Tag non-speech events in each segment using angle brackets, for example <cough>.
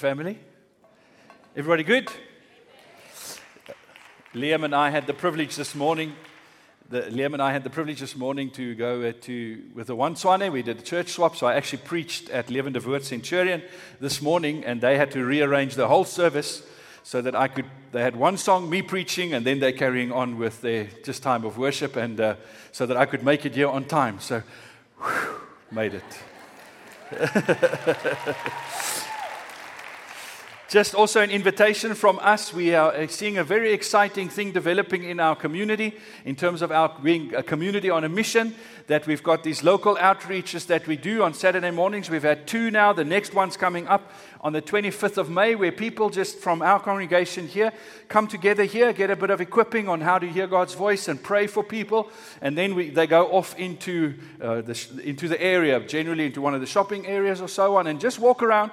family. Everybody good? Liam and I had the privilege this morning. The, Liam and I had the privilege this morning to go uh, to with the one Tshwane. We did a church swap, so I actually preached at Levende Woord Centurion this morning, and they had to rearrange the whole service so that I could. They had one song, me preaching, and then they're carrying on with their just time of worship, and uh, so that I could make it here on time. So, whew, made it. <laughs> Just also an invitation from us. We are seeing a very exciting thing developing in our community in terms of our being a community on a mission. That we've got these local outreaches that we do on Saturday mornings. We've had two now. The next one's coming up on the 25th of May, where people just from our congregation here come together here, get a bit of equipping on how to hear God's voice and pray for people. And then we, they go off into, uh, the, into the area, generally into one of the shopping areas or so on, and just walk around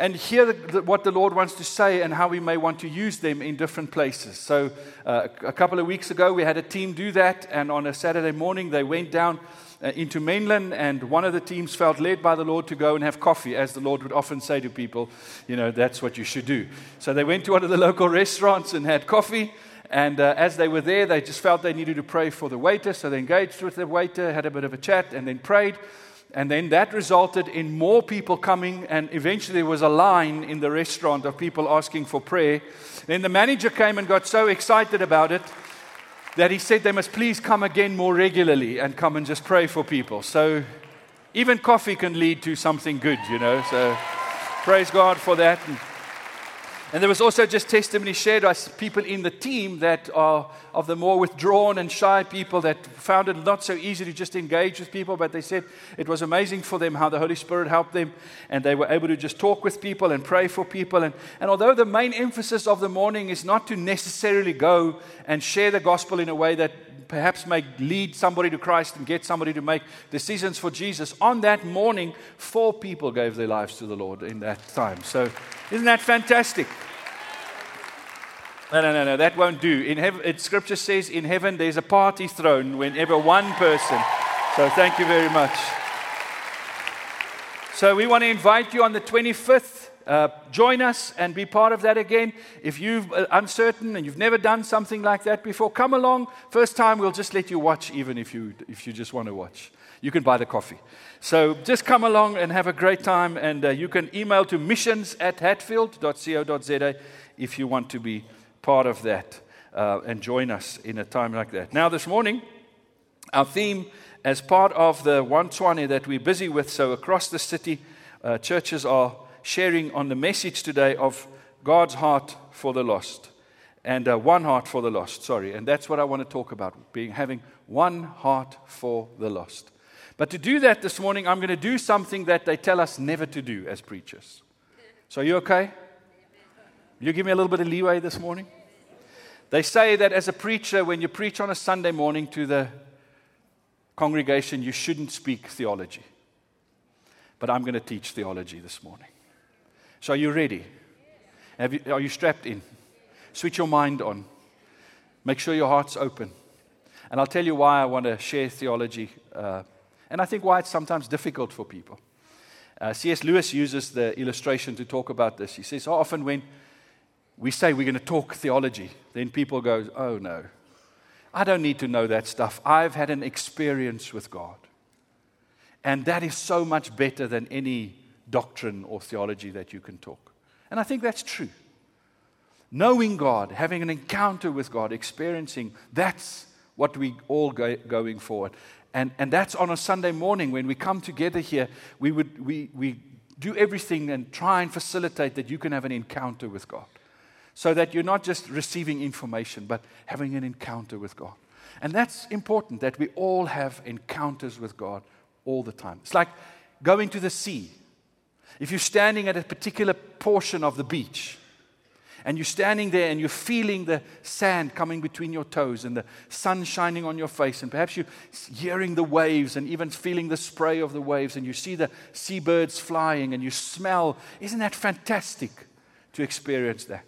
and hear what the Lord wants to say and how we may want to use them in different places. So, uh, a couple of weeks ago, we had a team do that, and on a Saturday morning, they went down uh, into Menlyn, and one of the teams felt led by the Lord to go and have coffee, as the Lord would often say to people, you know, that's what you should do. So, they went to one of the <laughs> local restaurants and had coffee. And uh, as they were there, they just felt they needed to pray for the waiter. So they engaged with the waiter, had a bit of a chat, and then prayed. And then that resulted in more people coming, and eventually there was a line in the restaurant of people asking for prayer. Then the manager came and got so excited about it that he said they must please come again more regularly and come and just pray for people. So even coffee can lead to something good, you know. So praise God for that. And and there was also just testimony shared by people in the team that are of the more withdrawn and shy people that found it not so easy to just engage with people, but they said it was amazing for them how the Holy Spirit helped them and they were able to just talk with people and pray for people. And, and although the main emphasis of the morning is not to necessarily go and share the gospel in a way that perhaps may lead somebody to Christ and get somebody to make decisions for Jesus, on that morning, four people gave their lives to the Lord in that time. So, isn't that fantastic? No, no, no, no, that won't do. In heaven, it, scripture says in heaven there's a party thrown whenever one person. So thank you very much. So we want to invite you on the 25th. Uh, join us and be part of that again. If you're uh, uncertain and you've never done something like that before, come along. First time, we'll just let you watch, even if you, if you just want to watch. You can buy the coffee. So just come along and have a great time. And uh, you can email to missions at hatfield.co.za if you want to be part of that uh, and join us in a time like that. Now, this morning, our theme, as part of the One Tshwane that we're busy with, so across the city, uh, churches are sharing on the message today of God's heart for the lost and uh, one heart for the lost. Sorry, and that's what I want to talk about: being having one heart for the lost. But to do that this morning, I'm going to do something that they tell us never to do as preachers. So, are you okay? You give me a little bit of leeway this morning? They say that as a preacher, when you preach on a Sunday morning to the congregation, you shouldn't speak theology. But I'm going to teach theology this morning. So, are you ready? You, are you strapped in? Switch your mind on. Make sure your heart's open. And I'll tell you why I want to share theology. Uh, and I think why it's sometimes difficult for people. Uh, C.S. Lewis uses the illustration to talk about this. He says, often when we say we're going to talk theology, then people go, oh no, I don't need to know that stuff. I've had an experience with God. And that is so much better than any doctrine or theology that you can talk. And I think that's true. Knowing God, having an encounter with God, experiencing, that's what we all go, going forward. And, and that's on a Sunday morning when we come together here, we, would, we, we do everything and try and facilitate that you can have an encounter with God. So that you're not just receiving information, but having an encounter with God. And that's important that we all have encounters with God all the time. It's like going to the sea. If you're standing at a particular portion of the beach, and you're standing there and you're feeling the sand coming between your toes and the sun shining on your face, and perhaps you're hearing the waves and even feeling the spray of the waves, and you see the seabirds flying and you smell. Isn't that fantastic to experience that?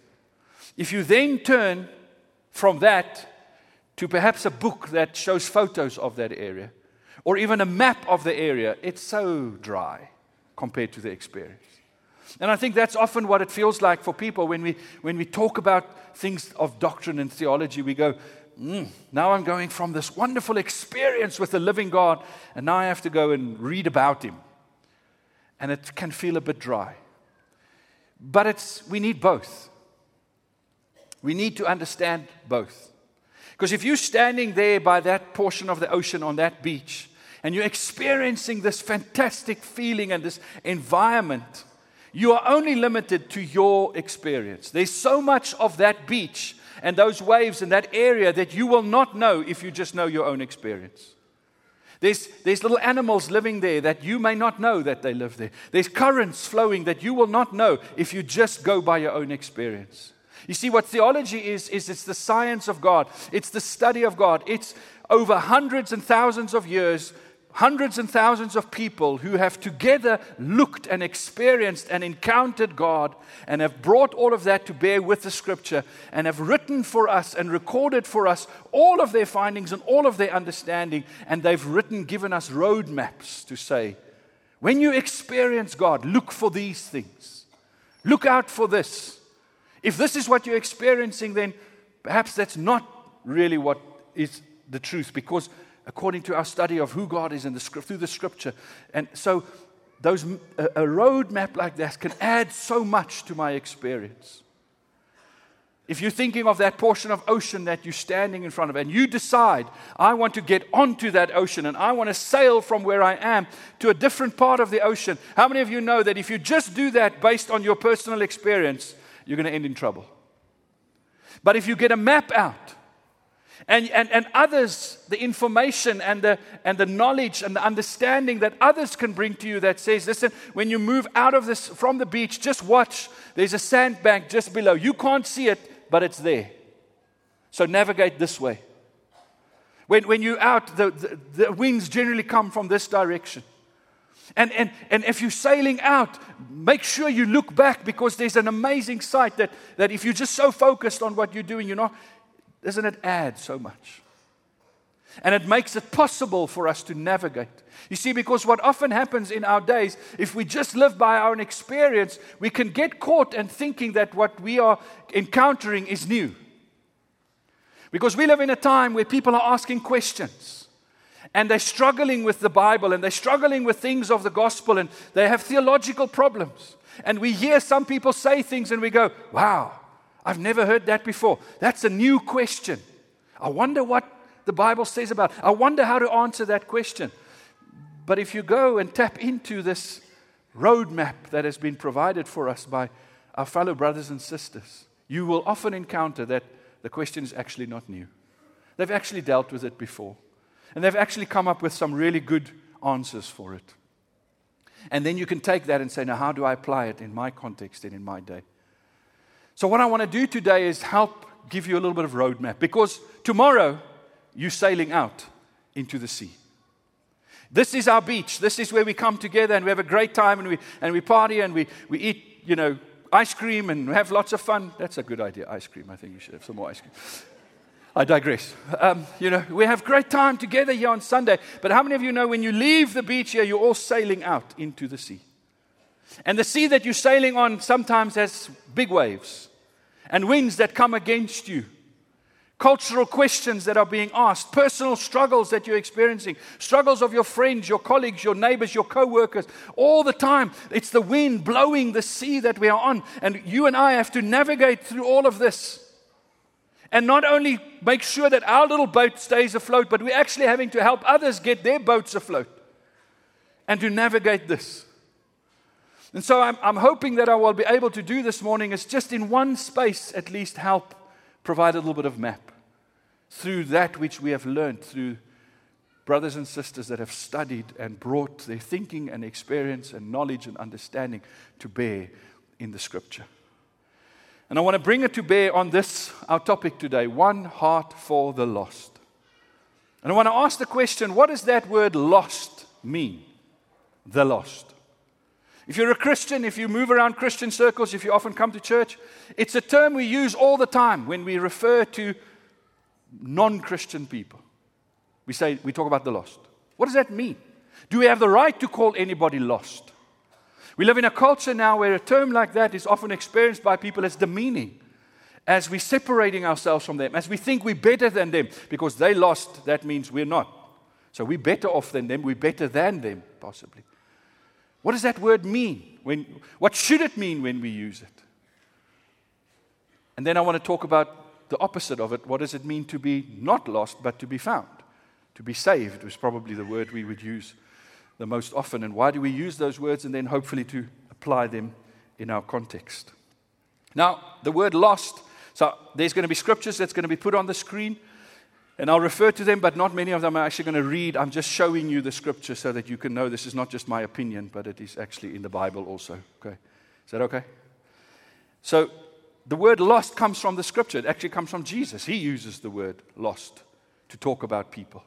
If you then turn from that to perhaps a book that shows photos of that area, or even a map of the area, it's so dry compared to the experience. And I think that's often what it feels like for people when we, when we talk about things of doctrine and theology. We go, mm, now I'm going from this wonderful experience with the living God, and now I have to go and read about Him. And it can feel a bit dry. But it's, we need both. We need to understand both. Because if you're standing there by that portion of the ocean on that beach, and you're experiencing this fantastic feeling and this environment, you are only limited to your experience. There's so much of that beach and those waves in that area that you will not know if you just know your own experience. There's, there's little animals living there that you may not know that they live there. There's currents flowing that you will not know if you just go by your own experience. You see, what theology is, is it's the science of God, it's the study of God. It's over hundreds and thousands of years hundreds and thousands of people who have together looked and experienced and encountered God and have brought all of that to bear with the scripture and have written for us and recorded for us all of their findings and all of their understanding. And they've written, given us roadmaps to say, when you experience God, look for these things. Look out for this. If this is what you're experiencing, then perhaps that's not really what is the truth because according to our study of who God is in the script, through the scripture. And so, those, a, a roadmap like that can add so much to my experience. If you're thinking of that portion of ocean that you're standing in front of, and you decide, I want to get onto that ocean and I want to sail from where I am to a different part of the ocean, how many of you know that if you just do that based on your personal experience, you're going to end in trouble? But if you get a map out, and, and, and others, the information and the, and the knowledge and the understanding that others can bring to you that says, listen, when you move out of this from the beach, just watch. There's a sandbank just below. You can't see it, but it's there. So navigate this way. When, when you're out, the, the, the winds generally come from this direction. And, and, and if you're sailing out, make sure you look back because there's an amazing sight that, that if you're just so focused on what you're doing, you're not, doesn't it add so much? And it makes it possible for us to navigate. You see, because what often happens in our days, if we just live by our own experience, we can get caught in thinking that what we are encountering is new. Because we live in a time where people are asking questions and they're struggling with the Bible and they're struggling with things of the gospel and they have theological problems. And we hear some people say things and we go, wow, I've never heard that before. That's a new question. I wonder what the Bible says about. It. I wonder how to answer that question. But if you go and tap into this roadmap that has been provided for us by our fellow brothers and sisters, you will often encounter that the question is actually not new. They've actually dealt with it before. And they've actually come up with some really good answers for it. And then you can take that and say, now, how do I apply it in my context and in my day? So, what I want to do today is help give you a little bit of roadmap because tomorrow you're sailing out into the sea. This is our beach. This is where we come together and we have a great time and we, and we party and we, we eat, you know, ice cream and have lots of fun. That's a good idea, ice cream. I think you should have some more ice cream. I digress. Um, you know, we have great time together here on Sunday. But how many of you know when you leave the beach here, you're all sailing out into the sea? And the sea that you're sailing on sometimes has big waves and winds that come against you, cultural questions that are being asked, personal struggles that you're experiencing, struggles of your friends, your colleagues, your neighbors, your co workers, all the time. It's the wind blowing the sea that we are on. And you and I have to navigate through all of this. And not only make sure that our little boat stays afloat, but we're actually having to help others get their boats afloat and to navigate this. And so I'm, I'm hoping that I will be able to do this morning is just in one space at least help provide a little bit of map through that which we have learned through brothers and sisters that have studied and brought their thinking and experience and knowledge and understanding to bear in the scripture. And I want to bring it to bear on this, our topic today one heart for the lost. And I want to ask the question what does that word lost mean? The lost. If you're a Christian, if you move around Christian circles, if you often come to church, it's a term we use all the time when we refer to non Christian people. We say, we talk about the lost. What does that mean? Do we have the right to call anybody lost? We live in a culture now where a term like that is often experienced by people as demeaning, as we're separating ourselves from them, as we think we're better than them because they lost, that means we're not. So we're better off than them, we're better than them, possibly. What does that word mean? When, what should it mean when we use it? And then I want to talk about the opposite of it. What does it mean to be not lost, but to be found? To be saved was probably the word we would use the most often. And why do we use those words? And then hopefully to apply them in our context. Now, the word lost. So there's going to be scriptures that's going to be put on the screen. And I'll refer to them, but not many of them I'm actually going to read. I'm just showing you the scripture so that you can know this is not just my opinion, but it is actually in the Bible also. Okay? Is that okay? So the word lost comes from the scripture. It actually comes from Jesus. He uses the word lost to talk about people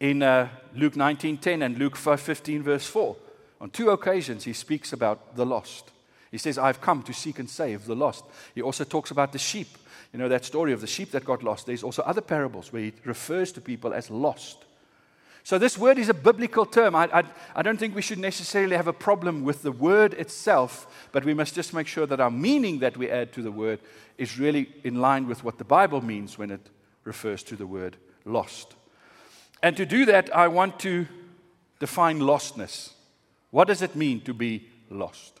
in uh, Luke 19:10 and Luke 15 verse 4. On two occasions he speaks about the lost. He says, "I've come to seek and save the lost." He also talks about the sheep. You know that story of the sheep that got lost. There's also other parables where he refers to people as lost. So this word is a biblical term. I, I, I don't think we should necessarily have a problem with the word itself, but we must just make sure that our meaning that we add to the word is really in line with what the Bible means when it refers to the word lost. And to do that, I want to define lostness. What does it mean to be lost?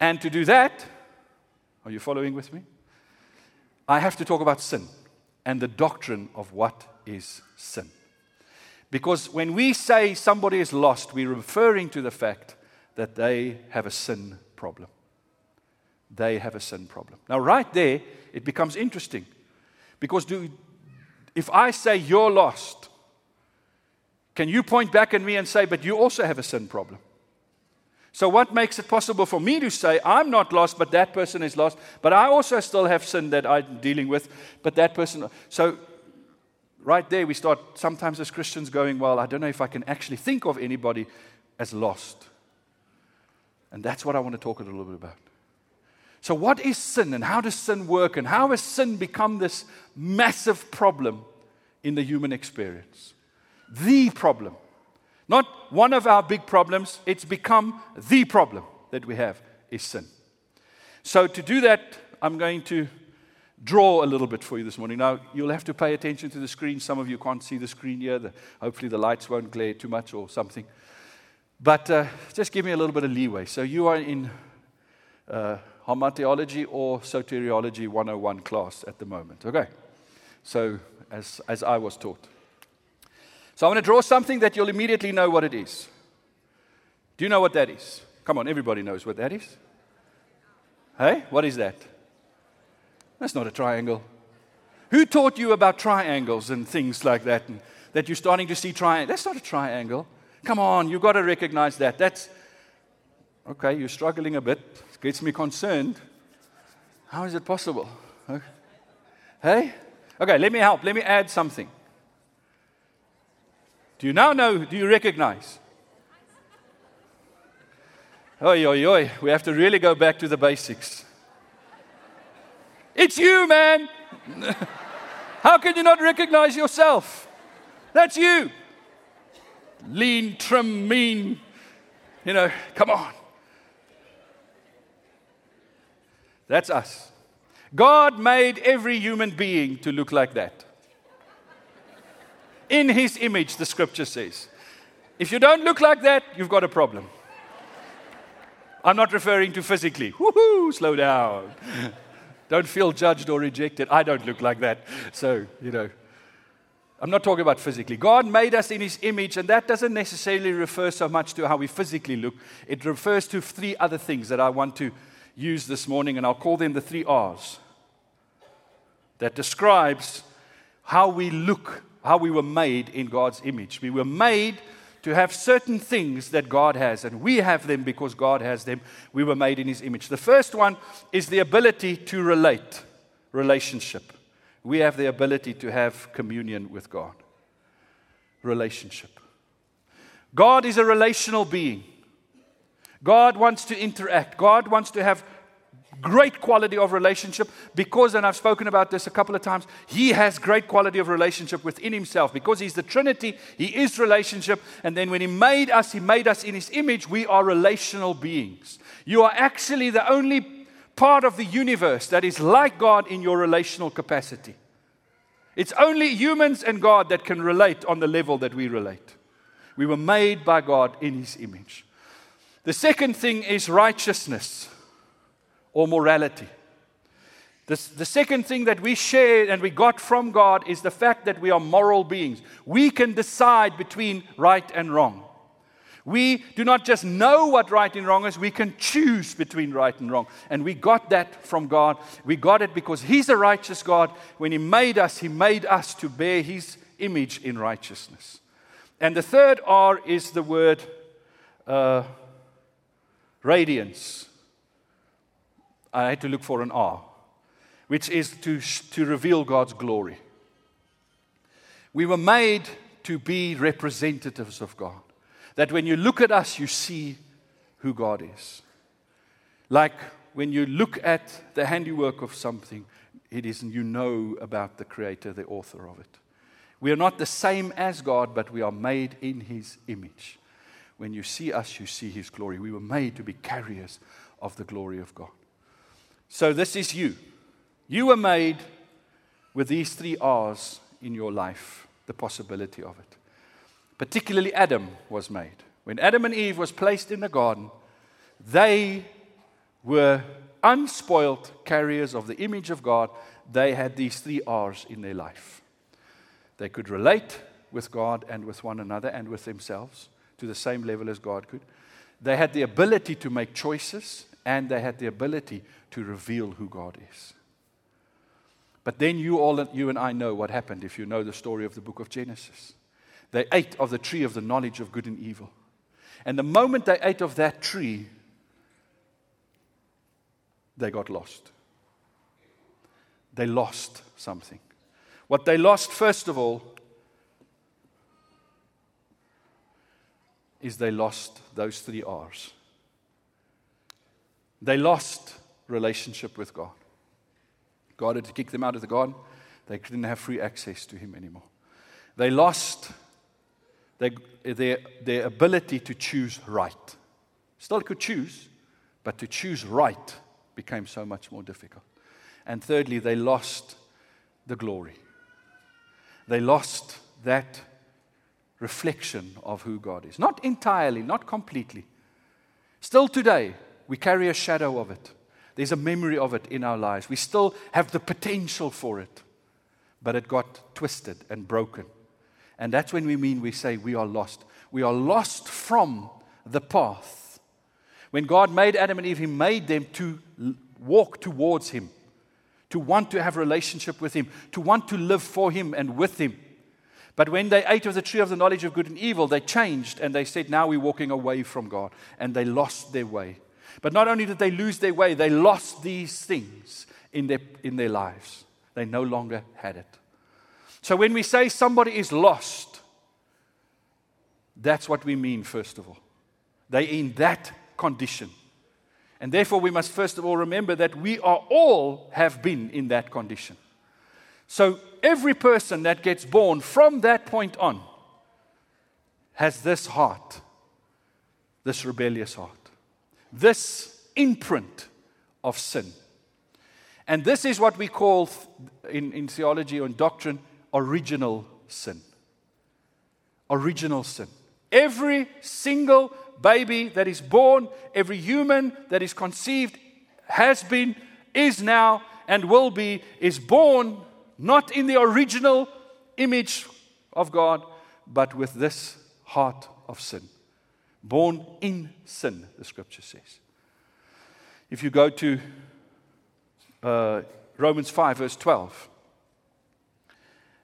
And to do that, are you following with me? I have to talk about sin and the doctrine of what is sin. Because when we say somebody is lost, we're referring to the fact that they have a sin problem. They have a sin problem. Now, right there, it becomes interesting. Because do, if I say you're lost, can you point back at me and say, but you also have a sin problem? So, what makes it possible for me to say, I'm not lost, but that person is lost, but I also still have sin that I'm dealing with, but that person. So, right there, we start sometimes as Christians going, Well, I don't know if I can actually think of anybody as lost. And that's what I want to talk a little bit about. So, what is sin and how does sin work and how has sin become this massive problem in the human experience? The problem. Not one of our big problems, it's become the problem that we have is sin. So, to do that, I'm going to draw a little bit for you this morning. Now, you'll have to pay attention to the screen. Some of you can't see the screen here. The, hopefully, the lights won't glare too much or something. But uh, just give me a little bit of leeway. So, you are in. Uh, or Soteriology 101 class at the moment. Okay. So, as, as I was taught. So, I want to draw something that you'll immediately know what it is. Do you know what that is? Come on, everybody knows what that is. Hey, what is that? That's not a triangle. Who taught you about triangles and things like that? And that you're starting to see triangles? That's not a triangle. Come on, you've got to recognize that. That's okay, you're struggling a bit It gets me concerned. How is it possible? Okay. Hey? Okay, let me help. Let me add something. Do you now know? Do you recognize? Oi, oi, oi. We have to really go back to the basics. It's you, man. <laughs> How can you not recognize yourself? That's you. Lean, trim, mean. You know, come on. That's us. God made every human being to look like that. In his image, the scripture says. If you don't look like that, you've got a problem. I'm not referring to physically. Woohoo, slow down. <laughs> don't feel judged or rejected. I don't look like that. So, you know, I'm not talking about physically. God made us in his image, and that doesn't necessarily refer so much to how we physically look. It refers to three other things that I want to use this morning, and I'll call them the three R's that describes how we look, how we were made in God's image. We were made to have certain things that God has, and we have them because God has them. We were made in His image. The first one is the ability to relate, relationship. We have the ability to have communion with God, relationship. God is a relational being. God wants to interact. God wants to have great quality of relationship because, and I've spoken about this a couple of times, He has great quality of relationship within Himself because He's the Trinity, He is relationship. And then when He made us, He made us in His image. We are relational beings. You are actually the only part of the universe that is like God in your relational capacity. It's only humans and God that can relate on the level that we relate. We were made by God in His image. The second thing is righteousness or morality. The, the second thing that we share and we got from God is the fact that we are moral beings. We can decide between right and wrong. We do not just know what right and wrong is, we can choose between right and wrong. And we got that from God. We got it because He's a righteous God. When He made us, He made us to bear His image in righteousness. And the third R is the word uh, radiance. I had to look for an R, which is to, to reveal God's glory. We were made to be representatives of God. That when you look at us, you see who God is. Like when you look at the handiwork of something, it is you know about the creator, the author of it. We are not the same as God, but we are made in his image. When you see us, you see his glory. We were made to be carriers of the glory of God. So, this is you. You were made with these three R's in your life, the possibility of it. Particularly, Adam was made. When Adam and Eve was placed in the garden, they were unspoiled carriers of the image of God. They had these three R's in their life. They could relate with God and with one another and with themselves to the same level as God could. They had the ability to make choices and they had the ability to reveal who God is. But then you all you and I know what happened if you know the story of the book of Genesis. They ate of the tree of the knowledge of good and evil. And the moment they ate of that tree, they got lost. They lost something. What they lost, first of all, is they lost those three R's. They lost relationship with God. God had to kick them out of the garden. They couldn't have free access to Him anymore. They lost their, their, their ability to choose right. Still could choose, but to choose right became so much more difficult. And thirdly, they lost the glory. They lost that reflection of who God is. Not entirely, not completely. Still today, we carry a shadow of it. There's a memory of it in our lives. We still have the potential for it, but it got twisted and broken. And that's when we mean we say we are lost. We are lost from the path. When God made Adam and Eve, He made them to walk towards Him, to want to have relationship with Him, to want to live for Him and with Him. But when they ate of the tree of the knowledge of good and evil, they changed and they said, Now we're walking away from God. And they lost their way. But not only did they lose their way, they lost these things in their, in their lives. They no longer had it. So when we say somebody is lost, that's what we mean, first of all. They're in that condition. And therefore, we must first of all remember that we are all have been in that condition. So every person that gets born from that point on has this heart, this rebellious heart this imprint of sin. And this is what we call in, in theology or in doctrine original sin. Original sin. Every single baby that is born, every human that is conceived, has been, is now, and will be, is born not in the original image of God, but with this heart of sin born in sin, the scripture says. If you go to uh, Romans 5, verse 12,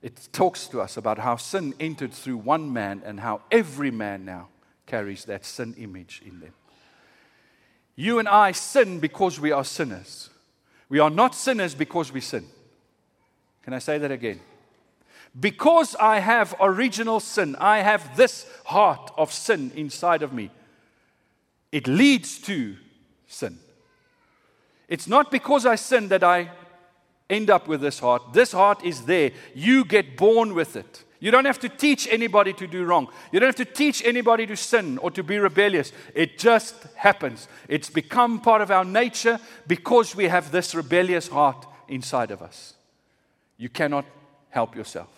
it talks to us about how sin entered through one man and how every man now carries that sin image in them. You and I sin because we are sinners. We are not sinners because we sin. Can I say that again? Because I have original sin, I have this heart of sin inside of me. It leads to sin. It's not because I sin that I end up with this heart. This heart is there. You get born with it. You don't have to teach anybody to do wrong. You don't have to teach anybody to sin or to be rebellious. It just happens. It's become part of our nature because we have this rebellious heart inside of us. You cannot help yourself.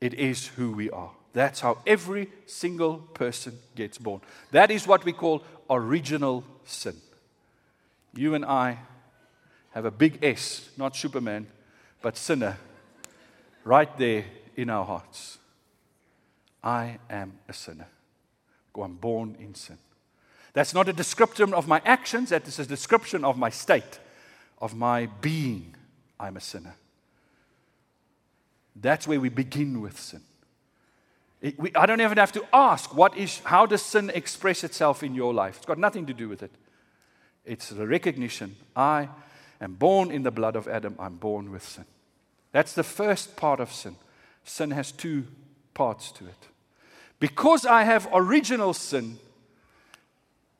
It is who we are. That's how every single person gets born. That is what we call original sin. You and I have a big S, not Superman, but sinner, right there in our hearts. I am a sinner. I'm born in sin. That's not a description of my actions, that is a description of my state, of my being. I'm a sinner. That's where we begin with sin. It, we, I don't even have to ask, what is, how does sin express itself in your life? It's got nothing to do with it. It's the recognition I am born in the blood of Adam, I'm born with sin. That's the first part of sin. Sin has two parts to it. Because I have original sin,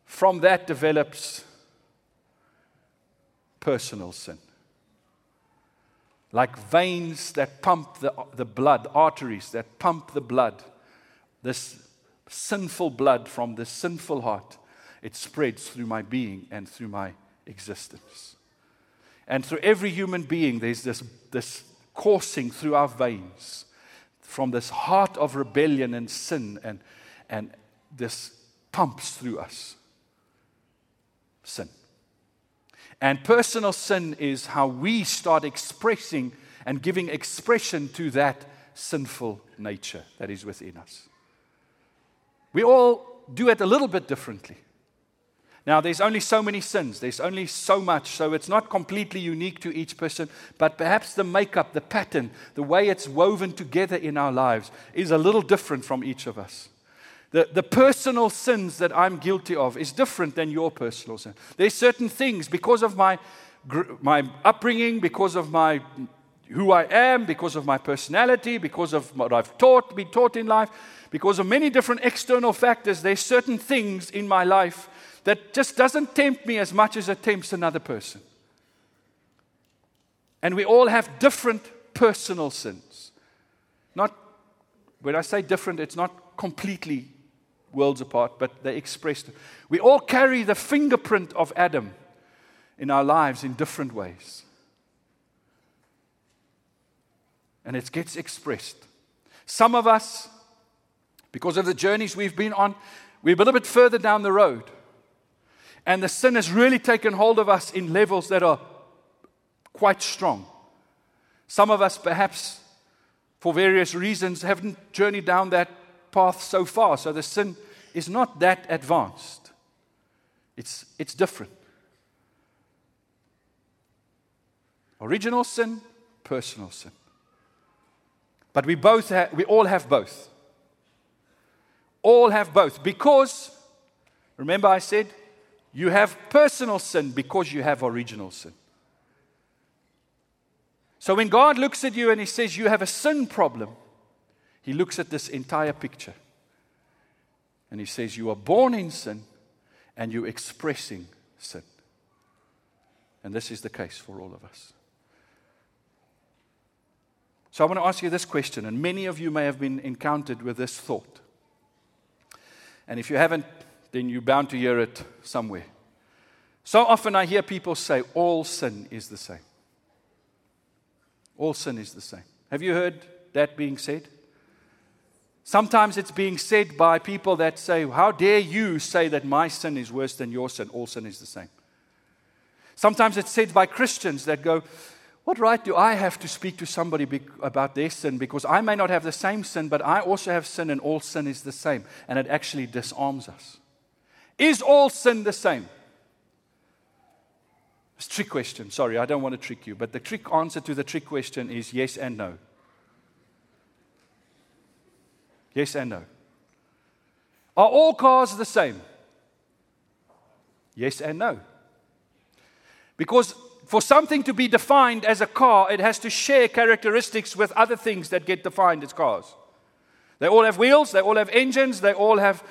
from that develops personal sin. Like veins that pump the, the blood, arteries that pump the blood, this sinful blood from this sinful heart, it spreads through my being and through my existence. And through every human being, there's this, this coursing through our veins from this heart of rebellion and sin, and, and this pumps through us sin. And personal sin is how we start expressing and giving expression to that sinful nature that is within us. We all do it a little bit differently. Now, there's only so many sins, there's only so much, so it's not completely unique to each person, but perhaps the makeup, the pattern, the way it's woven together in our lives is a little different from each of us. The, the personal sins that I'm guilty of is different than your personal sin. There's certain things because of my, my upbringing, because of my who I am, because of my personality, because of what I've taught, been taught in life, because of many different external factors, there's certain things in my life that just doesn't tempt me as much as it tempts another person. And we all have different personal sins. Not, when I say different, it's not completely worlds apart, but they expressed. it. We all carry the fingerprint of Adam in our lives in different ways. And it gets expressed. Some of us, because of the journeys we've been on, we're a little bit further down the road. And the sin has really taken hold of us in levels that are quite strong. Some of us, perhaps for various reasons, haven't journeyed down that path so far. So the sin is not that advanced, it's, it's different. Original sin, personal sin. But we both have, we all have both. All have both because remember I said you have personal sin because you have original sin. So when God looks at you and He says you have a sin problem, He looks at this entire picture. And He says you are born in sin and you're expressing sin. And this is the case for all of us. So I want to ask you this question, and many of you may have been encountered with this thought. And if you haven't, then you're bound to hear it somewhere. So often I hear people say, all sin is the same. All sin is the same. Have you heard that being said? Sometimes it's being said by people that say, How dare you say that my sin is worse than your sin? All sin is the same. Sometimes it's said by Christians that go, What right do I have to speak to somebody about their sin? Because I may not have the same sin, but I also have sin, and all sin is the same. And it actually disarms us. Is all sin the same? It's a trick question. Sorry, I don't want to trick you. But the trick answer to the trick question is yes and no. Yes and no. Are all cars the same? Yes and no. Because for something to be defined as a car, it has to share characteristics with other things that get defined as cars. They all have wheels, they all have engines, they all have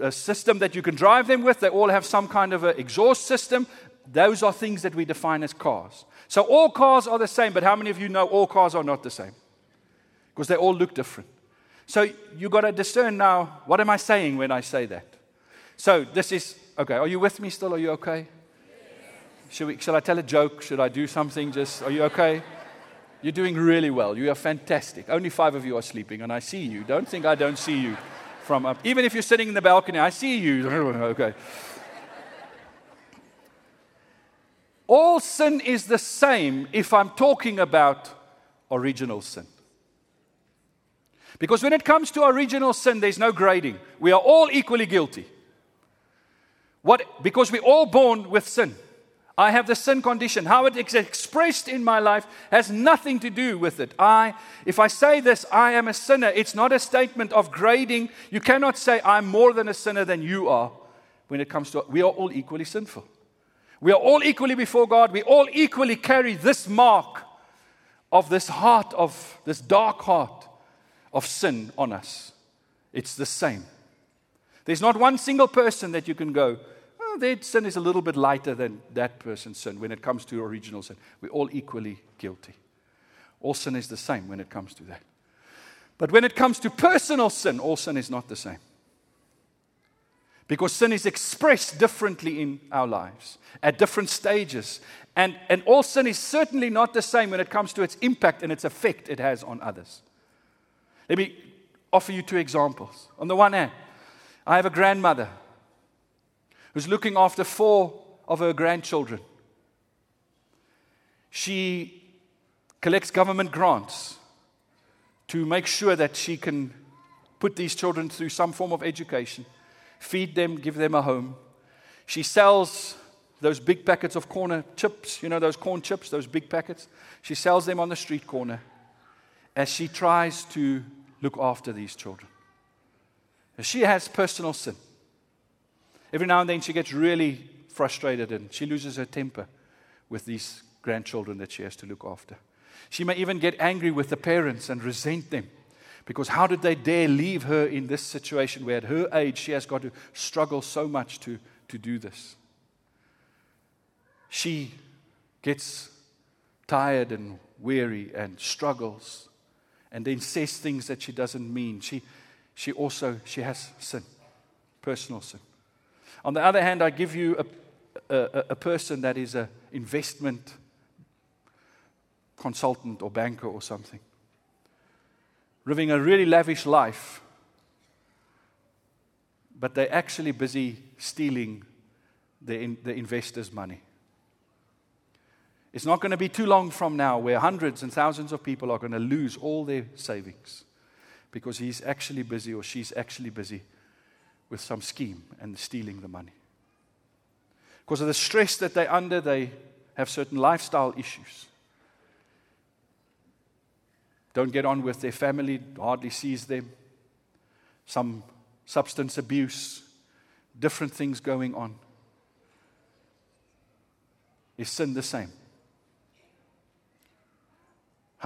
a system that you can drive them with, they all have some kind of an exhaust system. those are things that we define as cars. So all cars are the same, but how many of you know all cars are not the same? Because they all look different. So you've got to discern now what am I saying when I say that? So this is okay. Are you with me still? Are you okay? Should, we, should I tell a joke? Should I do something? Just are you okay? You're doing really well. You are fantastic. Only five of you are sleeping, and I see you. Don't think I don't see you from up. Even if you're sitting in the balcony, I see you. <laughs> okay. All sin is the same if I'm talking about original sin. Because when it comes to original sin, there's no grading. We are all equally guilty. What? Because we're all born with sin. I have the sin condition. How it is expressed in my life has nothing to do with it. I, if I say this, I am a sinner, it's not a statement of grading. You cannot say, I'm more than a sinner than you are when it comes to, we are all equally sinful. We are all equally before God. We all equally carry this mark of this heart, of this dark heart of sin on us. It's the same. There's not one single person that you can go, oh, their sin is a little bit lighter than that person's sin when it comes to original sin. We're all equally guilty. All sin is the same when it comes to that. But when it comes to personal sin, all sin is not the same. Because sin is expressed differently in our lives at different stages. And, and all sin is certainly not the same when it comes to its impact and its effect it has on others. Let me offer you two examples. On the one hand, I have a grandmother who's looking after four of her grandchildren. She collects government grants to make sure that she can put these children through some form of education feed them, give them a home. She sells those big packets of corn chips, you know, those corn chips, those big packets. She sells them on the street corner as she tries to look after these children. She has personal sin. Every now and then she gets really frustrated and she loses her temper with these grandchildren that she has to look after. She may even get angry with the parents and resent them because how did they dare leave her in this situation where at her age she has got to struggle so much to, to do this? She gets tired and weary and struggles and then says things that she doesn't mean. She, she also she has sin, personal sin. On the other hand, I give you a, a, a person that is an investment consultant or banker or something living a really lavish life, but they're actually busy stealing the, in, the investors' money. It's not going to be too long from now where hundreds and thousands of people are going to lose all their savings because he's actually busy or she's actually busy with some scheme and stealing the money. Because of the stress that they're under, they have certain lifestyle issues don't get on with their family, hardly sees them, some substance abuse, different things going on. Is sin the same?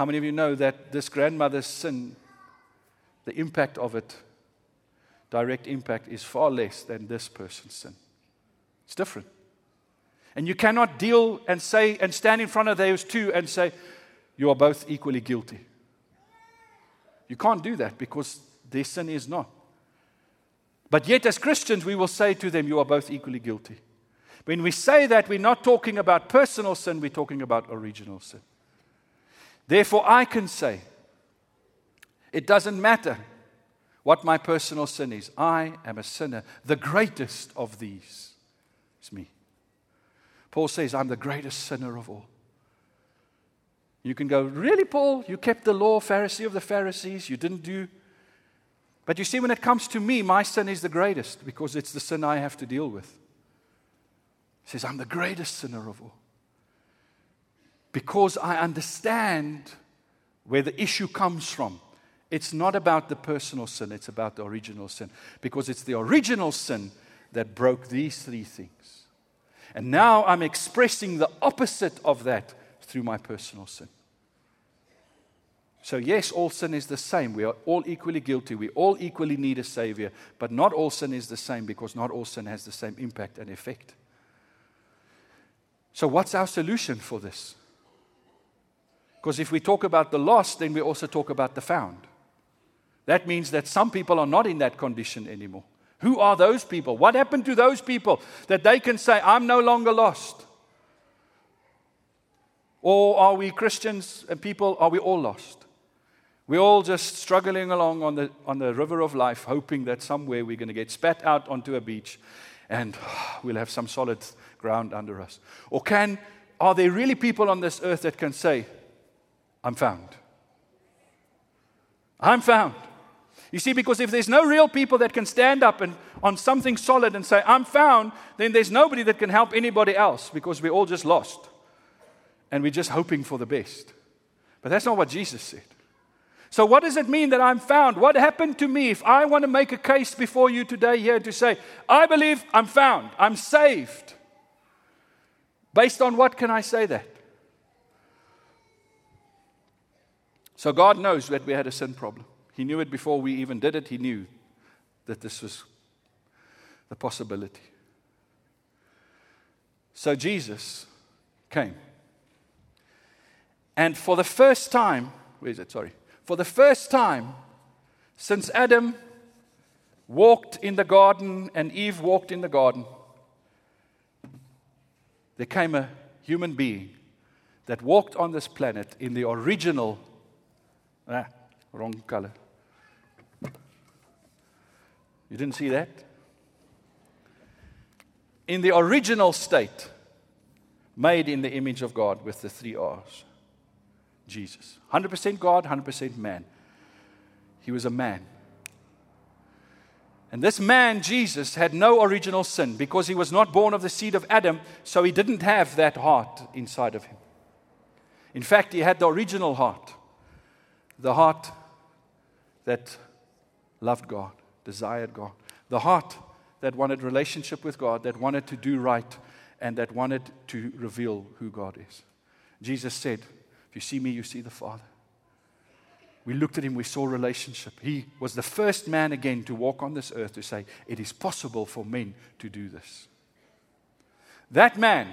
How many of you know that this grandmother's sin, the impact of it, direct impact, is far less than this person's sin? It's different. And you cannot deal and say and stand in front of those two and say, You are both equally guilty. You can't do that because their sin is not. But yet, as Christians, we will say to them, You are both equally guilty. When we say that, we're not talking about personal sin, we're talking about original sin. Therefore, I can say, It doesn't matter what my personal sin is. I am a sinner. The greatest of these is me. Paul says, I'm the greatest sinner of all. You can go, Really, Paul? You kept the law, Pharisee of the Pharisees. You didn't do. But you see, when it comes to me, my sin is the greatest because it's the sin I have to deal with. He says, I'm the greatest sinner of all. Because I understand where the issue comes from. It's not about the personal sin, it's about the original sin. Because it's the original sin that broke these three things. And now I'm expressing the opposite of that through my personal sin. So, yes, all sin is the same. We are all equally guilty. We all equally need a Savior. But not all sin is the same because not all sin has the same impact and effect. So, what's our solution for this? Because if we talk about the lost, then we also talk about the found. That means that some people are not in that condition anymore. Who are those people? What happened to those people that they can say, I'm no longer lost? Or are we Christians and people, are we all lost? We're all just struggling along on the, on the river of life, hoping that somewhere we're going to get spat out onto a beach and <sighs> we'll have some solid ground under us. Or can, are there really people on this earth that can say, I'm found? I'm found. You see, because if there's no real people that can stand up and on something solid and say, I'm found, then there's nobody that can help anybody else because we're all just lost. And we're just hoping for the best. But that's not what Jesus said. So, what does it mean that I'm found? What happened to me if I want to make a case before you today here to say, I believe I'm found, I'm saved? Based on what can I say that? So, God knows that we had a sin problem. He knew it before we even did it. He knew that this was the possibility. So Jesus came. And for the first time, where is it? Sorry. For the first time since Adam walked in the garden and Eve walked in the garden, there came a human being that walked on this planet in the original, ah, wrong color, you didn't see that? In the original state, made in the image of God with the three R's Jesus. 100% God, 100% man. He was a man. And this man, Jesus, had no original sin because he was not born of the seed of Adam, so he didn't have that heart inside of him. In fact, he had the original heart, the heart that loved God desired God. The heart that wanted relationship with God, that wanted to do right, and that wanted to reveal who God is. Jesus said, If you see me, you see the Father. We looked at him, we saw relationship. He was the first man again to walk on this earth to say, It is possible for men to do this. That man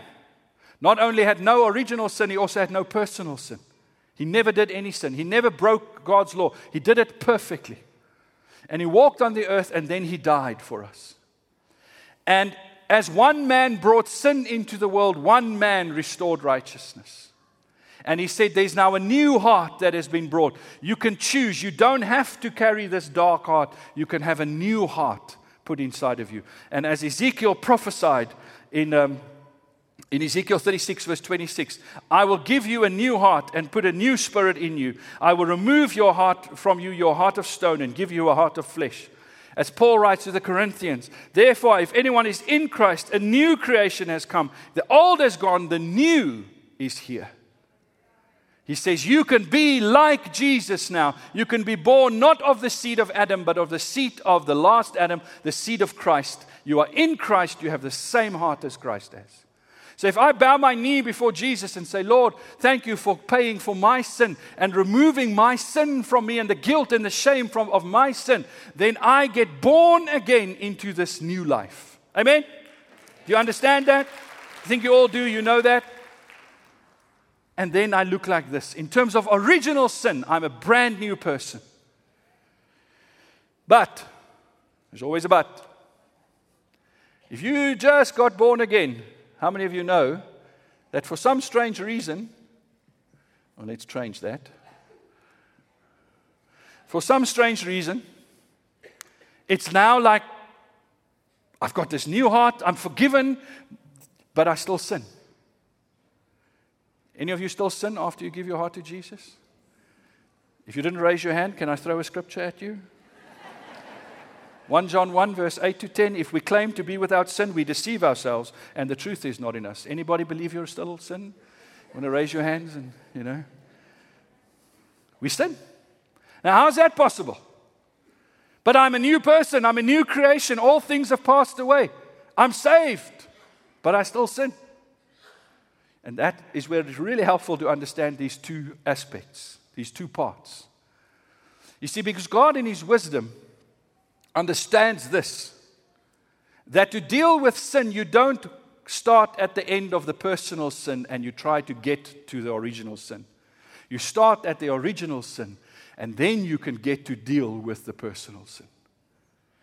not only had no original sin, he also had no personal sin. He never did any sin. He never broke God's law. He did it perfectly. And he walked on the earth and then he died for us. And as one man brought sin into the world, one man restored righteousness. And he said, There's now a new heart that has been brought. You can choose. You don't have to carry this dark heart. You can have a new heart put inside of you. And as Ezekiel prophesied in um, in Ezekiel 36, verse 26, I will give you a new heart and put a new spirit in you. I will remove your heart from you, your heart of stone, and give you a heart of flesh. As Paul writes to the Corinthians, therefore, if anyone is in Christ, a new creation has come. The old has gone, the new is here. He says, You can be like Jesus now. You can be born not of the seed of Adam, but of the seed of the last Adam, the seed of Christ. You are in Christ, you have the same heart as Christ has. So if I bow my knee before Jesus and say, Lord, thank you for paying for my sin and removing my sin from me and the guilt and the shame from, of my sin, then I get born again into this new life. Amen? Do you understand that? I think you all do. You know that? And then I look like this. In terms of original sin, I'm a brand new person. But, there's always a but. If you just got born again, how many of you know that for some strange reason, well, let's change that. For some strange reason, it's now like I've got this new heart, I'm forgiven, but I still sin. Any of you still sin after you give your heart to Jesus? If you didn't raise your hand, can I throw a scripture at you? 1 John 1, verse 8 to 10. If we claim to be without sin, we deceive ourselves, and the truth is not in us. Anybody believe you're still sin? Want to raise your hands and, you know? We sin. Now, how's that possible? But I'm a new person, I'm a new creation. All things have passed away. I'm saved, but I still sin. And that is where it's really helpful to understand these two aspects, these two parts. You see, because God, in His wisdom, understands this that to deal with sin, you don't start at the end of the personal sin and you try to get to the original sin. You start at the original sin and then you can get to deal with the personal sin.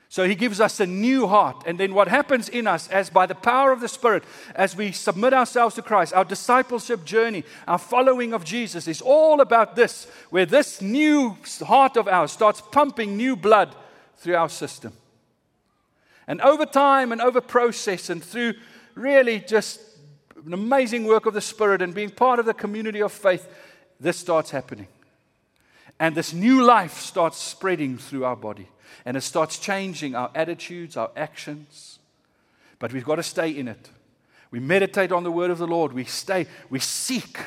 So he gives us a new heart. And then what happens in us, as by the power of the Spirit, as we submit ourselves to Christ, our discipleship journey, our following of Jesus is all about this, where this new heart of ours starts pumping new blood through our system. And over time and over process and through really just an amazing work of the Spirit and being part of the community of faith, this starts happening. And this new life starts spreading through our body and it starts changing our attitudes, our actions. But we've got to stay in it. We meditate on the word of the Lord. We stay, we seek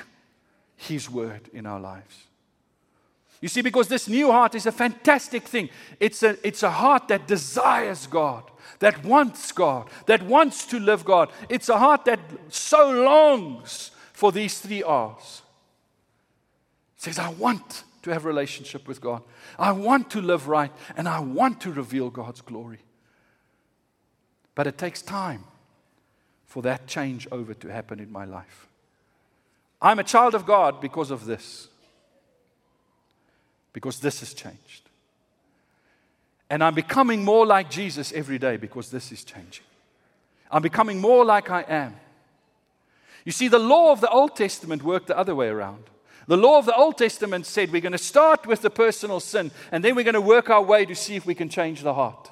his word in our lives. You see, because this new heart is a fantastic thing. It's a, it's a heart that desires God, that wants God, that wants to live God. It's a heart that so longs for these three R's. It says, I want to have a relationship with God. I want to live right and I want to reveal God's glory. But it takes time for that change over to happen in my life. I'm a child of God because of this. Because this has changed. And I'm becoming more like Jesus every day because this is changing. I'm becoming more like I am. You see, the law of the Old Testament worked the other way around. The law of the Old Testament said we're going to start with the personal sin and then we're going to work our way to see if we can change the heart.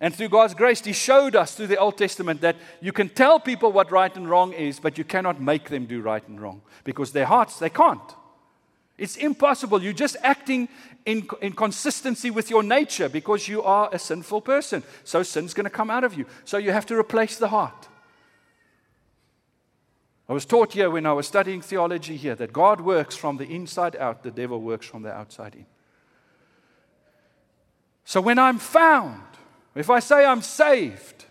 And through God's grace, He showed us through the Old Testament that you can tell people what right and wrong is, but you cannot make them do right and wrong because their hearts, they can't. It's impossible. You're just acting in, in consistency with your nature because you are a sinful person. So sin's going to come out of you. So you have to replace the heart. I was taught here when I was studying theology here that God works from the inside out, the devil works from the outside in. So when I'm found, if I say I'm saved,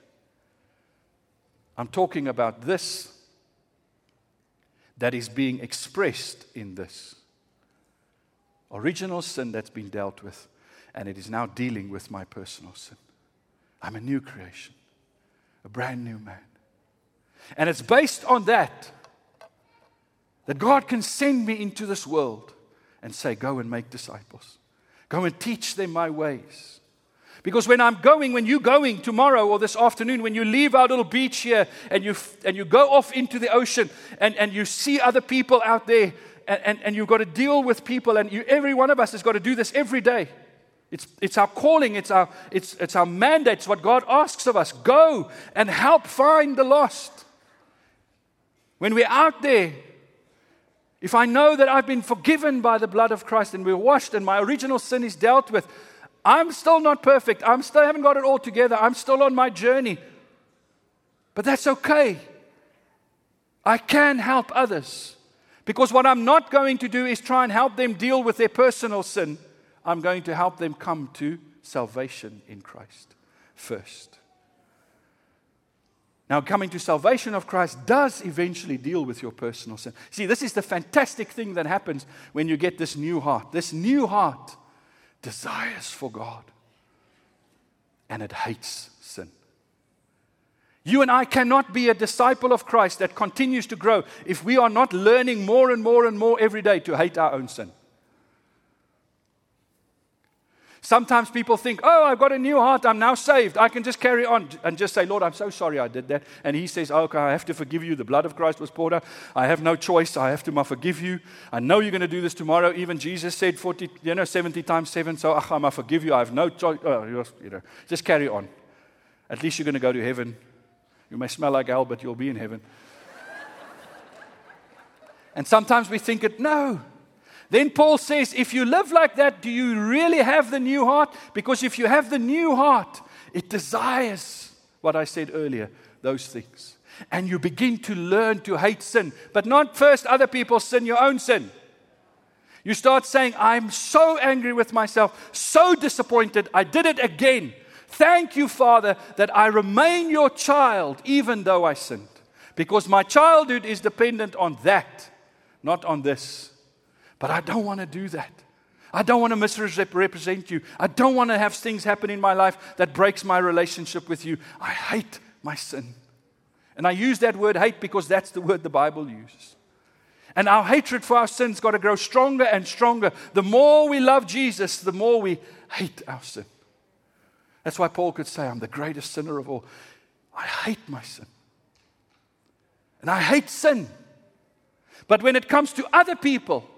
I'm talking about this that is being expressed in this original sin that's been dealt with, and it is now dealing with my personal sin. I'm a new creation, a brand new man. And it's based on that that God can send me into this world and say, Go and make disciples. Go and teach them my ways. Because when I'm going, when you're going tomorrow or this afternoon, when you leave our little beach here and you, and you go off into the ocean and, and you see other people out there and, and, and you've got to deal with people, and you, every one of us has got to do this every day. It's, it's our calling, it's our, it's, it's our mandate, it's what God asks of us. Go and help find the lost. When we're out there, if I know that I've been forgiven by the blood of Christ and we're washed and my original sin is dealt with, I'm still not perfect. I'm still haven't got it all together. I'm still on my journey. But that's okay. I can help others. Because what I'm not going to do is try and help them deal with their personal sin. I'm going to help them come to salvation in Christ first. Now, coming to salvation of Christ does eventually deal with your personal sin. See, this is the fantastic thing that happens when you get this new heart. This new heart desires for God and it hates sin. You and I cannot be a disciple of Christ that continues to grow if we are not learning more and more and more every day to hate our own sin. Sometimes people think, oh, I've got a new heart. I'm now saved. I can just carry on and just say, Lord, I'm so sorry I did that. And He says, okay, I have to forgive you. The blood of Christ was poured out. I have no choice. I have to forgive you. I know you're going to do this tomorrow. Even Jesus said 40, you know, 70 times 7. So ach, I forgive you. I have no choice. Oh, you know, just carry on. At least you're going to go to heaven. You may smell like hell, but you'll be in heaven. and sometimes we think it, no, then Paul says, if you live like that, do you really have the new heart? Because if you have the new heart, it desires what I said earlier, those things. And you begin to learn to hate sin, but not first other people's sin, your own sin. You start saying, I'm so angry with myself, so disappointed, I did it again. Thank you, Father, that I remain your child even though I sinned. Because my childhood is dependent on that, not on this. But I don't want to do that. I don't want to misrepresent you. I don't want to have things happen in my life that breaks my relationship with you. I hate my sin. And I use that word hate because that's the word the Bible uses. And our hatred for our sins got to grow stronger and stronger. The more we love Jesus, the more we hate our sin. That's why Paul could say, I'm the greatest sinner of all. I hate my sin. And I hate sin. But when it comes to other people,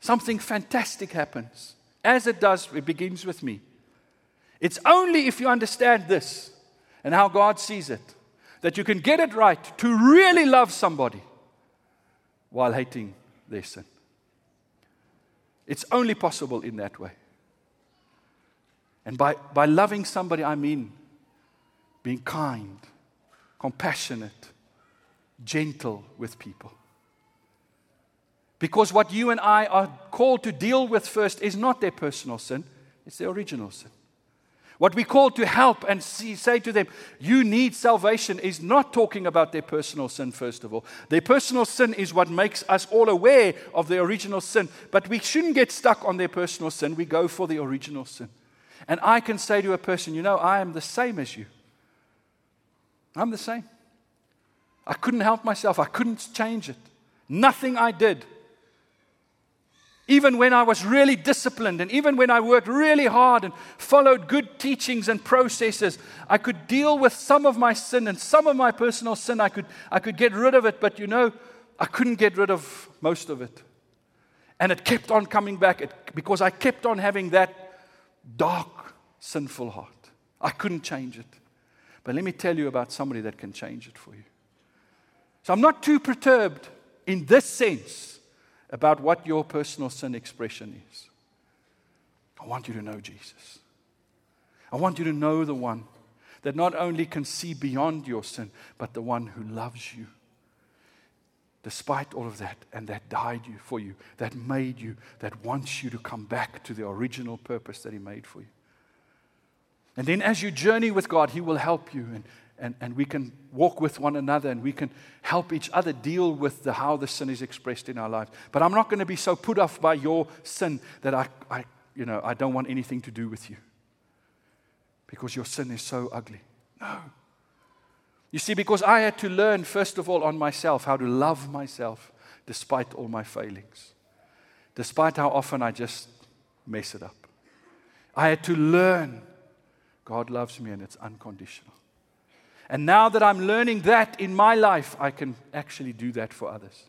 something fantastic happens. As it does, it begins with me. It's only if you understand this and how God sees it that you can get it right to really love somebody while hating their sin. It's only possible in that way. And by, by loving somebody, I mean being kind, compassionate, gentle with people. Because what you and I are called to deal with first is not their personal sin, it's their original sin. What we call to help and see, say to them, you need salvation, is not talking about their personal sin, first of all. Their personal sin is what makes us all aware of their original sin. But we shouldn't get stuck on their personal sin. We go for the original sin. And I can say to a person, you know, I am the same as you. I'm the same. I couldn't help myself, I couldn't change it. Nothing I did even when I was really disciplined and even when I worked really hard and followed good teachings and processes, I could deal with some of my sin and some of my personal sin. I could, I could get rid of it, but you know, I couldn't get rid of most of it. And it kept on coming back it, because I kept on having that dark, sinful heart. I couldn't change it. But let me tell you about somebody that can change it for you. So I'm not too perturbed in this sense about what your personal sin expression is. I want you to know Jesus. I want you to know the one that not only can see beyond your sin, but the one who loves you. Despite all of that, and that died you for you, that made you, that wants you to come back to the original purpose that He made for you. And then as you journey with God, He will help you and, and, and we can walk with one another and we can help each other deal with the, how the sin is expressed in our lives. But I'm not going to be so put off by your sin that I, I, you know, I don't want anything to do with you because your sin is so ugly. No. You see, because I had to learn, first of all, on myself how to love myself despite all my failings, despite how often I just mess it up. I had to learn God loves me and it's unconditional. And now that I'm learning that in my life, I can actually do that for others.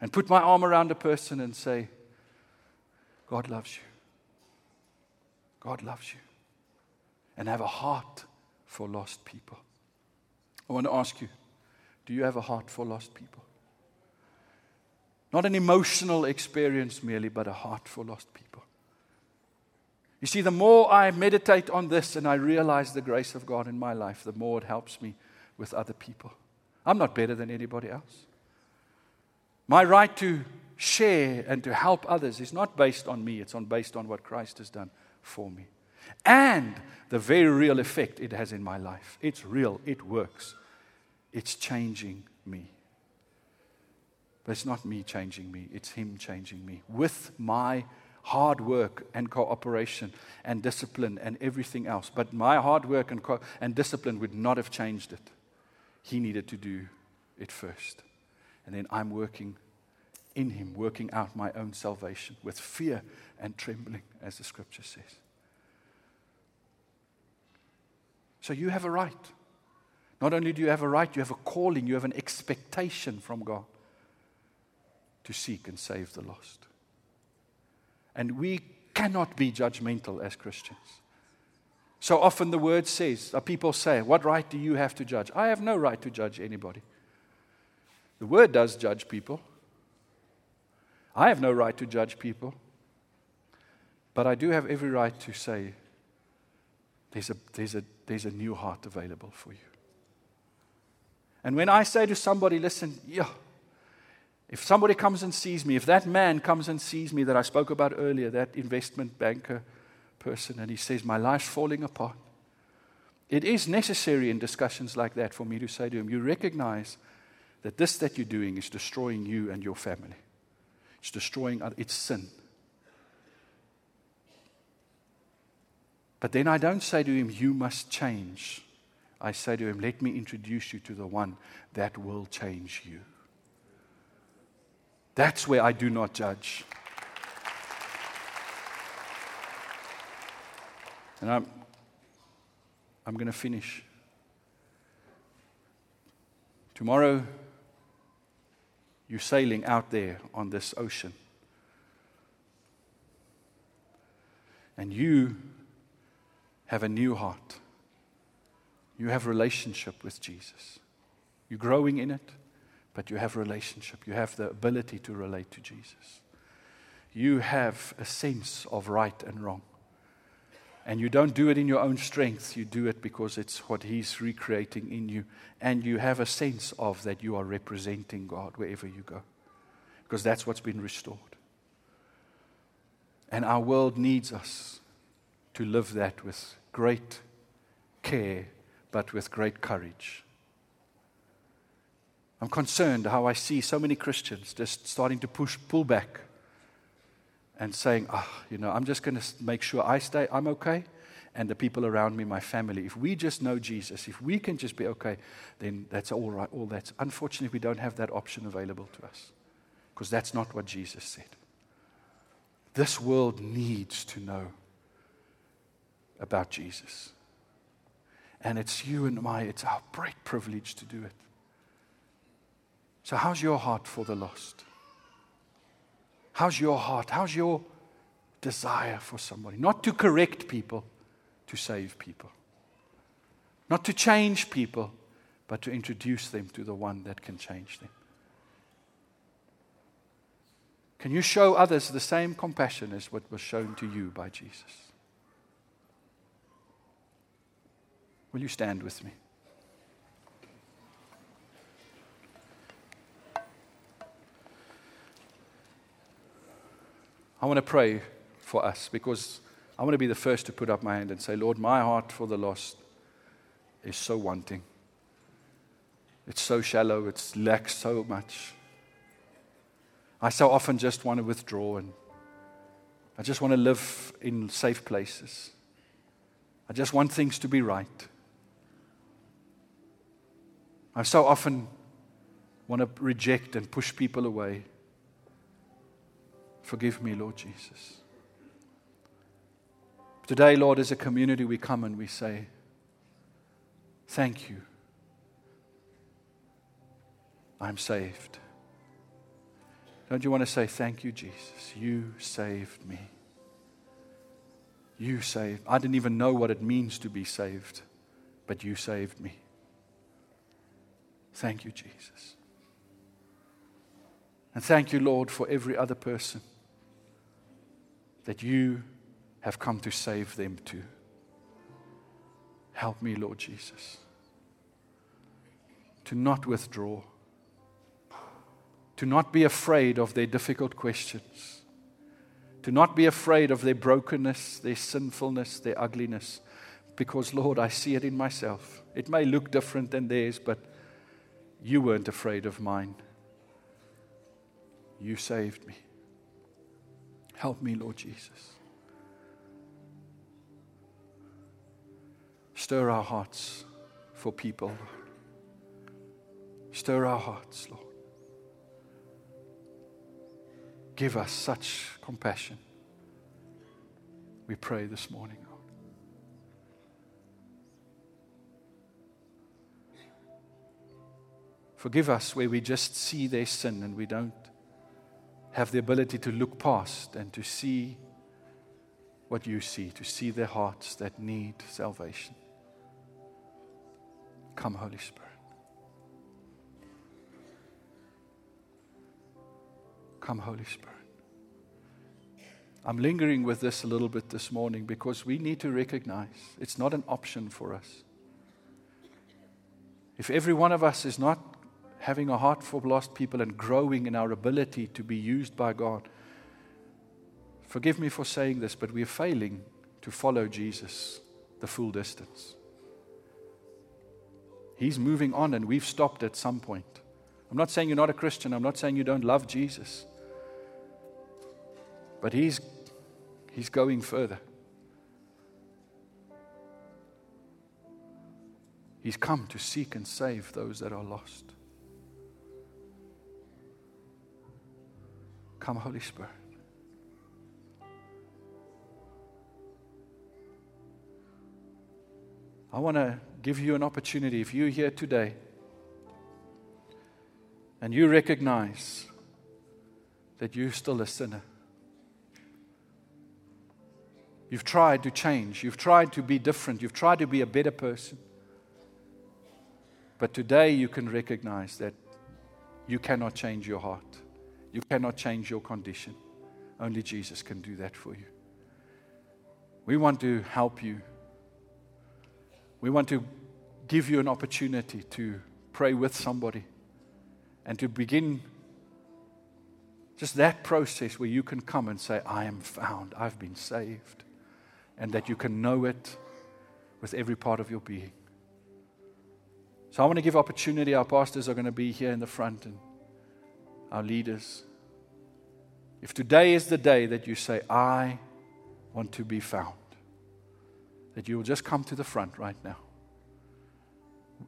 And put my arm around a person and say, God loves you. God loves you. And have a heart for lost people. I want to ask you do you have a heart for lost people? Not an emotional experience merely, but a heart for lost people. You see, the more I meditate on this and I realize the grace of God in my life, the more it helps me with other people. I'm not better than anybody else. My right to share and to help others is not based on me, it's on based on what Christ has done for me. And the very real effect it has in my life. It's real, it works. It's changing me. But it's not me changing me, it's Him changing me with my hard work and cooperation and discipline and everything else. But my hard work and, co- and discipline would not have changed it. He needed to do it first. And then I'm working in Him, working out my own salvation with fear and trembling, as the scripture says. So you have a right. Not only do you have a right, you have a calling, you have an expectation from God to seek and save the lost. And we cannot be judgmental as Christians. So often the word says, uh, people say, What right do you have to judge? I have no right to judge anybody. The word does judge people. I have no right to judge people. But I do have every right to say, there's a, there's, a, there's a new heart available for you. And when I say to somebody, listen, yeah, if somebody comes and sees me, if that man comes and sees me that I spoke about earlier, that investment banker person, and he says, My life's falling apart, it is necessary in discussions like that for me to say to him, You recognize that this that you're doing is destroying you and your family, it's destroying, it's sin. But then I don't say to him, You must change. I say to him, Let me introduce you to the one that will change you. That's where I do not judge. And I'm, I'm going to finish. Tomorrow, you're sailing out there on this ocean. And you have a new heart. You have relationship with Jesus. You're growing in it, but you have relationship. You have the ability to relate to Jesus. You have a sense of right and wrong. And you don't do it in your own strength, you do it because it's what He's recreating in you. And you have a sense of that you are representing God wherever you go, because that's what's been restored. And our world needs us to live that with great care, but with great courage. I'm concerned how I see so many Christians just starting to push, pull back and saying, ah, oh, you know, I'm just going to make sure I stay, I'm okay, and the people around me, my family. If we just know Jesus, if we can just be okay, then that's all right. All that's unfortunately we don't have that option available to us because that's not what Jesus said. This world needs to know about Jesus. And it's you and I, it's our great privilege to do it. So, how's your heart for the lost? How's your heart? How's your desire for somebody? Not to correct people, to save people. Not to change people, but to introduce them to the one that can change them. Can you show others the same compassion as what was shown to you by Jesus? Will you stand with me? I want to pray for us because I want to be the first to put up my hand and say, Lord, my heart for the lost is so wanting. It's so shallow, it lacks so much. I so often just want to withdraw and I just want to live in safe places. I just want things to be right. I so often want to reject and push people away. Forgive me, Lord Jesus. Today, Lord, as a community, we come and we say, Thank you. I'm saved. Don't you want to say, Thank you, Jesus? You saved me. You saved. I didn't even know what it means to be saved, but you saved me. Thank you, Jesus. And thank you, Lord, for every other person that you have come to save them too. Help me, Lord Jesus, to not withdraw, to not be afraid of their difficult questions, to not be afraid of their brokenness, their sinfulness, their ugliness, because, Lord, I see it in myself. It may look different than theirs, but you weren't afraid of mine. You saved me. Help me, Lord Jesus. Stir our hearts for people. Stir our hearts, Lord. Give us such compassion. We pray this morning, Forgive us where we just see their sin and we don't have the ability to look past and to see what you see, to see their hearts that need salvation. Come, Holy Spirit. Come, Holy Spirit. I'm lingering with this a little bit this morning because we need to recognize it's not an option for us. If every one of us is not having a heart for lost people and growing in our ability to be used by God. Forgive me for saying this, but we're failing to follow Jesus the full distance. He's moving on, and we've stopped at some point. I'm not saying you're not a Christian, I'm not saying you don't love Jesus, but He's, he's going further. He's come to seek and save those that are lost. Come, Holy Spirit. I want to give you an opportunity. If you're here today and you recognize that you're still a sinner, you've tried to change, you've tried to be different, you've tried to be a better person. But today you can recognize that you cannot change your heart. You cannot change your condition. Only Jesus can do that for you. We want to help you. We want to give you an opportunity to pray with somebody and to begin just that process where you can come and say, I am found, I've been saved, and that you can know it with every part of your being. So I want to give opportunity. Our pastors are going to be here in the front and our leaders. If today is the day that you say, I want to be found, that you will just come to the front right now.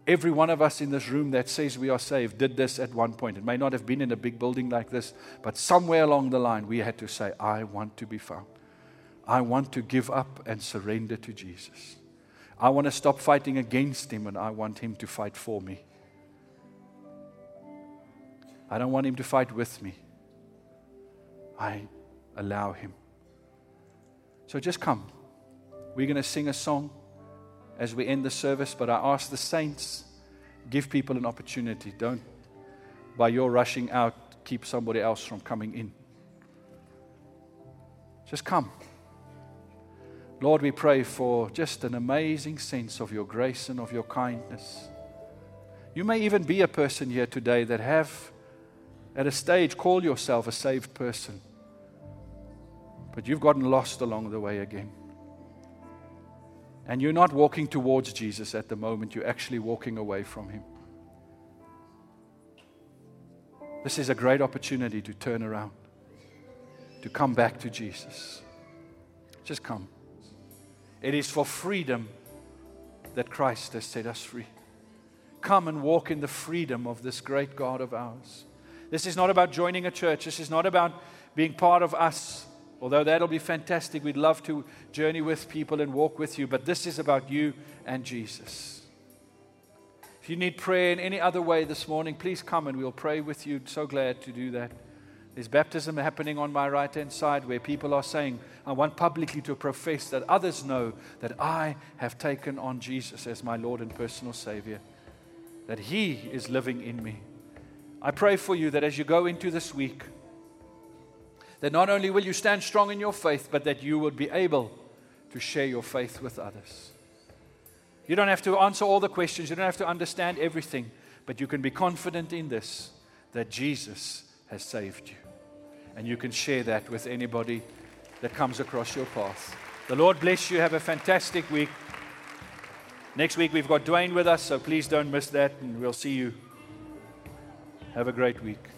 Every one of us in this room that says we are saved did this at one point. It may not have been in a big building like this, but somewhere along the line we had to say, I want to be found. I want to give up and surrender to Jesus. I want to stop fighting against him and I want him to fight for me. I don't want him to fight with me. I allow him. So just come. We're going to sing a song as we end the service, but I ask the saints give people an opportunity. Don't, by your rushing out, keep somebody else from coming in. Just come. Lord, we pray for just an amazing sense of your grace and of your kindness. You may even be a person here today that have at a stage call yourself a saved person, but you've gotten lost along the way again. And you're not walking towards Jesus at the moment, you're actually walking away from Him. This is a great opportunity to turn around, to come back to Jesus. Just come. It is for freedom that Christ has set us free. Come and walk in the freedom of this great God of ours. This is not about joining a church. This is not about being part of us. Although that'll be fantastic. We'd love to journey with people and walk with you. But this is about you and Jesus. If you need prayer in any other way this morning, please come and we'll pray with you. So glad to do that. There's baptism happening on my right hand side where people are saying, I want publicly to profess that others know that I have taken on Jesus as my Lord and personal Savior, that He is living in me. I pray for you that as you go into this week, that not only will you stand strong in your faith, but that you will be able to share your faith with others. You don't have to answer all the questions, you don't have to understand everything, but you can be confident in this that Jesus has saved you. And you can share that with anybody that comes across your path. The Lord bless you. Have a fantastic week. Next week, we've got Dwayne with us, so please don't miss that, and we'll see you. Have a great week.